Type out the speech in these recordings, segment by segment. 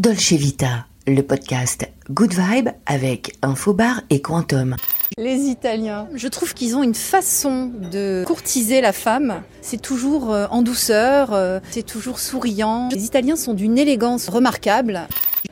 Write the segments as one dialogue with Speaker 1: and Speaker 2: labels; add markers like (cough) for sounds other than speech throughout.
Speaker 1: Dolce Vita, le podcast Good Vibe avec Infobar et Quantum.
Speaker 2: Les Italiens, je trouve qu'ils ont une façon de courtiser la femme. C'est toujours euh, en douceur, euh, c'est toujours souriant. Les Italiens sont d'une élégance remarquable.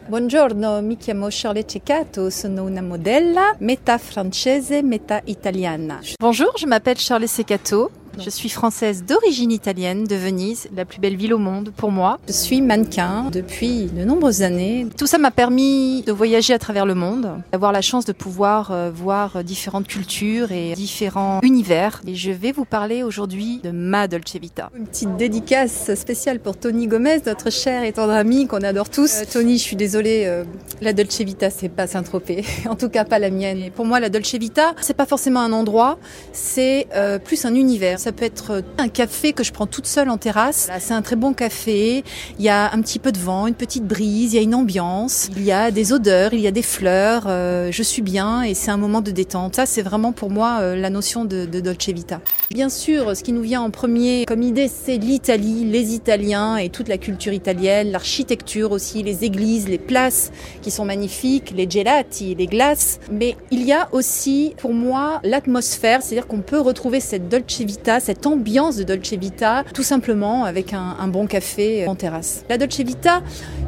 Speaker 2: Buongiorno, mi chiamo Charlotte Ceccato, sono una modella, metà francese, metà italiana. Bonjour, je m'appelle Charlotte Ceccato, je suis française d'origine italienne de Venise, la plus belle ville au monde pour moi. Je suis mannequin depuis de nombreuses années. Tout ça m'a permis de voyager à travers le monde, d'avoir la chance de pouvoir euh, voir différentes cultures et différents univers. Et je vais vous parler aujourd'hui de ma Dolce Vita. Une petite dédicace spéciale pour Tony Gomez, notre cher et tendre ami qu'on adore tous. Euh, Tony, je suis désolée, euh, la Dolce Vita, c'est pas Saint-Tropez. (laughs) en tout cas, pas la mienne. Et pour moi, la Dolce Vita, c'est pas forcément un endroit, c'est plus un univers ça peut être un café que je prends toute seule en terrasse. C'est un très bon café. Il y a un petit peu de vent, une petite brise, il y a une ambiance, il y a des odeurs, il y a des fleurs. Euh, je suis bien et c'est un moment de détente. Ça, c'est vraiment pour moi euh, la notion de Dolce Vita. Bien sûr, ce qui nous vient en premier comme idée, c'est l'Italie, les Italiens et toute la culture italienne, l'architecture aussi, les églises, les places qui sont magnifiques, les gelati, les glaces. Mais il y a aussi pour moi l'atmosphère, c'est-à-dire qu'on peut retrouver cette Dolce Vita cette ambiance de Dolce Vita, tout simplement avec un, bon café en terrasse. La Dolce Vita,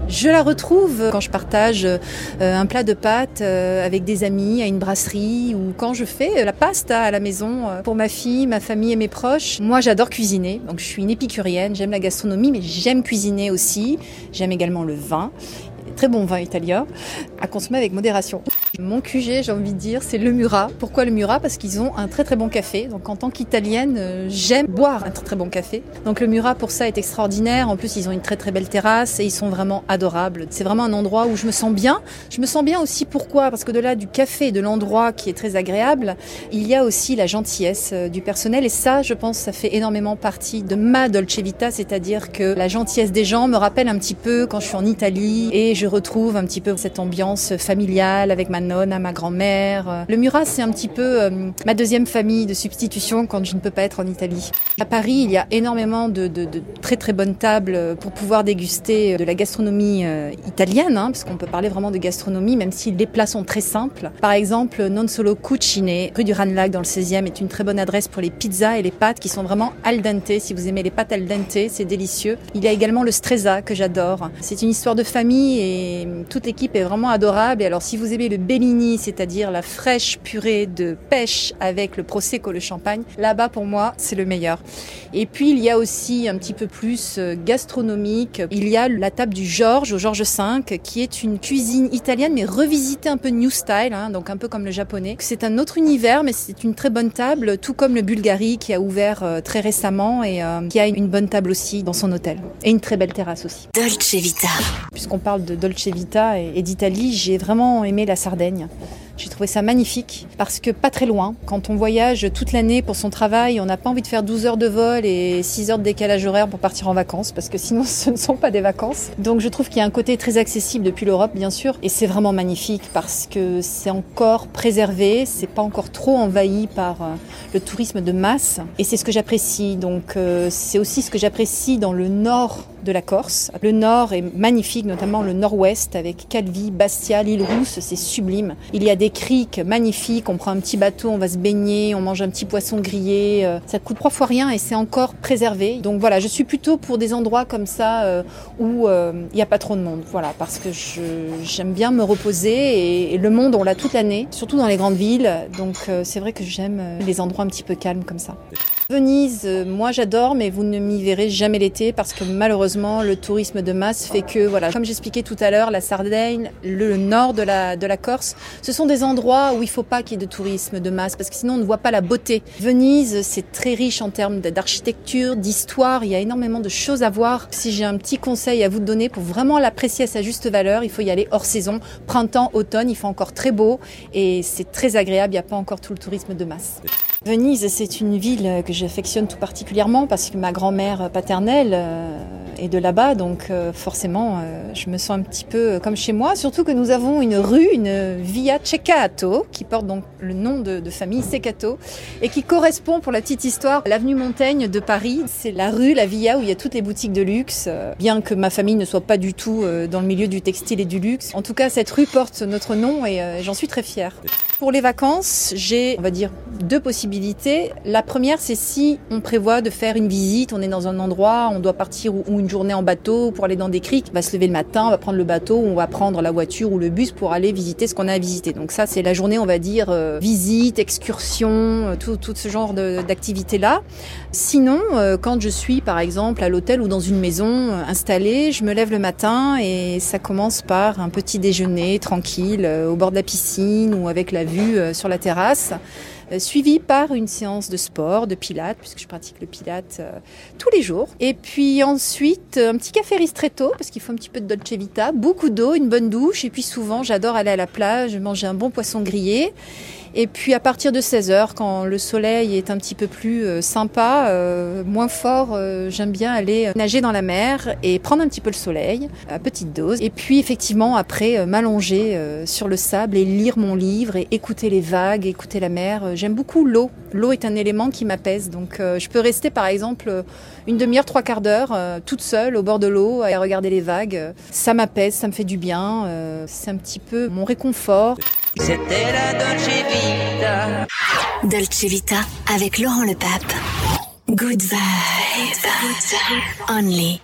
Speaker 2: je la retrouve quand je partage euh, un plat de pâtes euh, avec des amis à une brasserie ou quand je fais la pasta à la maison euh, pour ma fille, ma famille et mes proches. Moi, j'adore cuisiner, donc je suis une épicurienne, j'aime la gastronomie, mais j'aime cuisiner aussi. J'aime également le vin très bon vin italien à consommer avec modération. Mon QG, j'ai envie de dire, c'est le Murat. Pourquoi le Murat? Parce qu'ils ont un très très bon café. Donc en tant qu'italienne, euh, j'aime boire un très très bon café. Donc le Murat pour ça est extraordinaire. En plus, ils ont une très très belle terrasse et ils sont vraiment adorables. C'est vraiment un endroit où je me sens bien. Je me sens bien aussi pourquoi? Parce que de là du café et de l'endroit qui est très agréable, il y a aussi la gentillesse euh, du personnel et ça, je pense, ça fait énormément partie de ma Dolce Vita, c'est-à-dire que la gentillesse des gens me rappelle un petit peu quand je suis en Italie et je retrouve un petit peu cette ambiance familiale avec ma nonne, ma grand-mère. Le Murat, c'est un petit peu euh, ma deuxième famille de substitution quand je ne peux pas être en Italie. À Paris, il y a énormément de, très très bonnes tables pour pouvoir déguster de la gastronomie euh, italienne, hein, parce qu'on peut parler vraiment de gastronomie, même si les plats sont très simples. Par exemple, Non Solo Cucine, rue du Ranelagh dans le 16e, est une très bonne adresse pour les pizzas et les pâtes qui sont vraiment al dente. Si vous aimez les pâtes al dente, c'est délicieux. Il y a également le Strezza que j'adore. C'est une histoire de famille et toute l'équipe est vraiment adorable. Et alors si vous aimez le Bellini, c'est-à-dire la fraîche purée de pêche avec le prosecco, le champagne, là-bas pour moi c'est le meilleur. Et puis il y a aussi un petit peu plus euh, gastronomique. Il y a la table du Georges au Georges V, qui est une cuisine italienne mais revisitée un peu new style, hein, donc un peu comme le japonais. C'est un autre univers, mais c'est une très bonne table, tout comme le Bulgarie qui a ouvert euh, très récemment et euh, qui a une bonne table aussi dans son hôtel et une très belle terrasse aussi.
Speaker 1: Dolce Vita.
Speaker 2: Puisqu'on parle de Dolce Vita et, d'Italie, j'ai vraiment aimé la Sardaigne. J'ai trouvé ça magnifique parce que pas très loin. Quand on voyage toute l'année pour son travail, on n'a pas envie de faire 12 heures de vol et 6 heures de décalage horaire pour partir en vacances parce que sinon (laughs) ce ne sont pas des vacances. Donc je trouve qu'il y a un côté très accessible depuis l'Europe bien sûr et c'est vraiment magnifique parce que c'est encore préservé, c'est pas encore trop envahi par euh, le tourisme de masse et c'est ce que j'apprécie. Donc euh, c'est aussi ce que j'apprécie dans le nord de la Corse. Le nord est magnifique, notamment le nord-ouest avec Calvi, Bastia, l'île Rousse, c'est sublime. Il y a des criques magnifiques, on prend un petit bateau, on va se baigner, on mange un petit poisson grillé. Euh, ça coûte trois fois rien et c'est encore préservé. Donc voilà, je suis plutôt pour des endroits comme ça euh, où euh, il n'y a pas trop de monde. Voilà, parce que j'aime bien me reposer et, le monde, on l'a toute l'année, surtout dans les grandes villes. Donc c'est vrai que j'aime les endroits un petit peu calmes comme ça. Venise, moi j'adore, mais vous ne m'y verrez jamais l'été parce que malheureusement le tourisme de masse fait que, voilà, comme j'expliquais tout à l'heure, la Sardaigne, le nord de la, de la Corse, ce sont des endroits où il ne faut pas qu'il y ait de tourisme de masse parce que sinon on ne voit pas la beauté. Venise, c'est très riche en termes d'architecture, d'histoire, il y a énormément de choses à voir. Si j'ai un petit conseil à vous donner pour vraiment l'apprécier à sa juste valeur, il faut y aller hors saison, printemps, automne, il fait encore très beau et c'est très agréable, il n'y a pas encore tout le tourisme de masse. Venise, c'est une ville que j'affectionne tout particulièrement parce que ma grand-mère paternelle est de là-bas, donc forcément je me sens un petit peu comme chez moi, surtout que nous avons une rue, une Via Ceccato, qui porte donc le nom de, famille Secato, et qui correspond pour la petite histoire à l'avenue Montaigne de Paris. C'est la rue, la Via, où il y a toutes les boutiques de luxe, bien que ma famille ne soit pas du tout dans le milieu du textile et du luxe. En tout cas, cette rue porte notre nom et j'en suis très fière. Pour les vacances, j'ai, on va dire, deux possibilités. La première, c'est si on prévoit de faire une visite, on est dans un endroit, on doit partir ou une journée en bateau pour aller dans des criques, on va se lever le matin, on va prendre le bateau, on va prendre la voiture ou le bus pour aller visiter ce qu'on a à visiter. Donc ça, c'est la journée, on va dire, euh, visite, excursion, euh, tout, ce genre d'activités-là. Sinon, euh, quand je suis, par exemple, à l'hôtel ou dans une maison installée, je me lève le matin et ça commence par un petit déjeuner tranquille au bord de la piscine ou avec la vue sur la terrasse. Euh, suivi par une séance de sport, de pilates, puisque je pratique le pilates euh, tous les jours. Et puis ensuite, un petit café ristretto, parce qu'il faut un petit peu de dolce vita, beaucoup d'eau, une bonne douche, et puis souvent, j'adore aller à la plage, manger un bon poisson grillé. Et puis à partir de 16h, quand le soleil est un petit peu plus euh, sympa, euh, moins fort, euh, j'aime bien aller nager dans la mer et prendre un petit peu le soleil, à petite dose. Et puis effectivement, après, m'allonger sur le sable et lire mon livre et écouter les vagues, écouter la mer. J'aime beaucoup l'eau. L'eau est un élément qui m'apaise. Donc je peux rester par exemple une demi-heure, trois quarts d'heure, toute seule au bord de l'eau à regarder les vagues. Ça m'apaise, ça me fait du bien. C'est un petit peu mon réconfort. C'était la Dolce
Speaker 1: Vita. Dolce Vita avec Laurent Le Pape. Good vibes. Only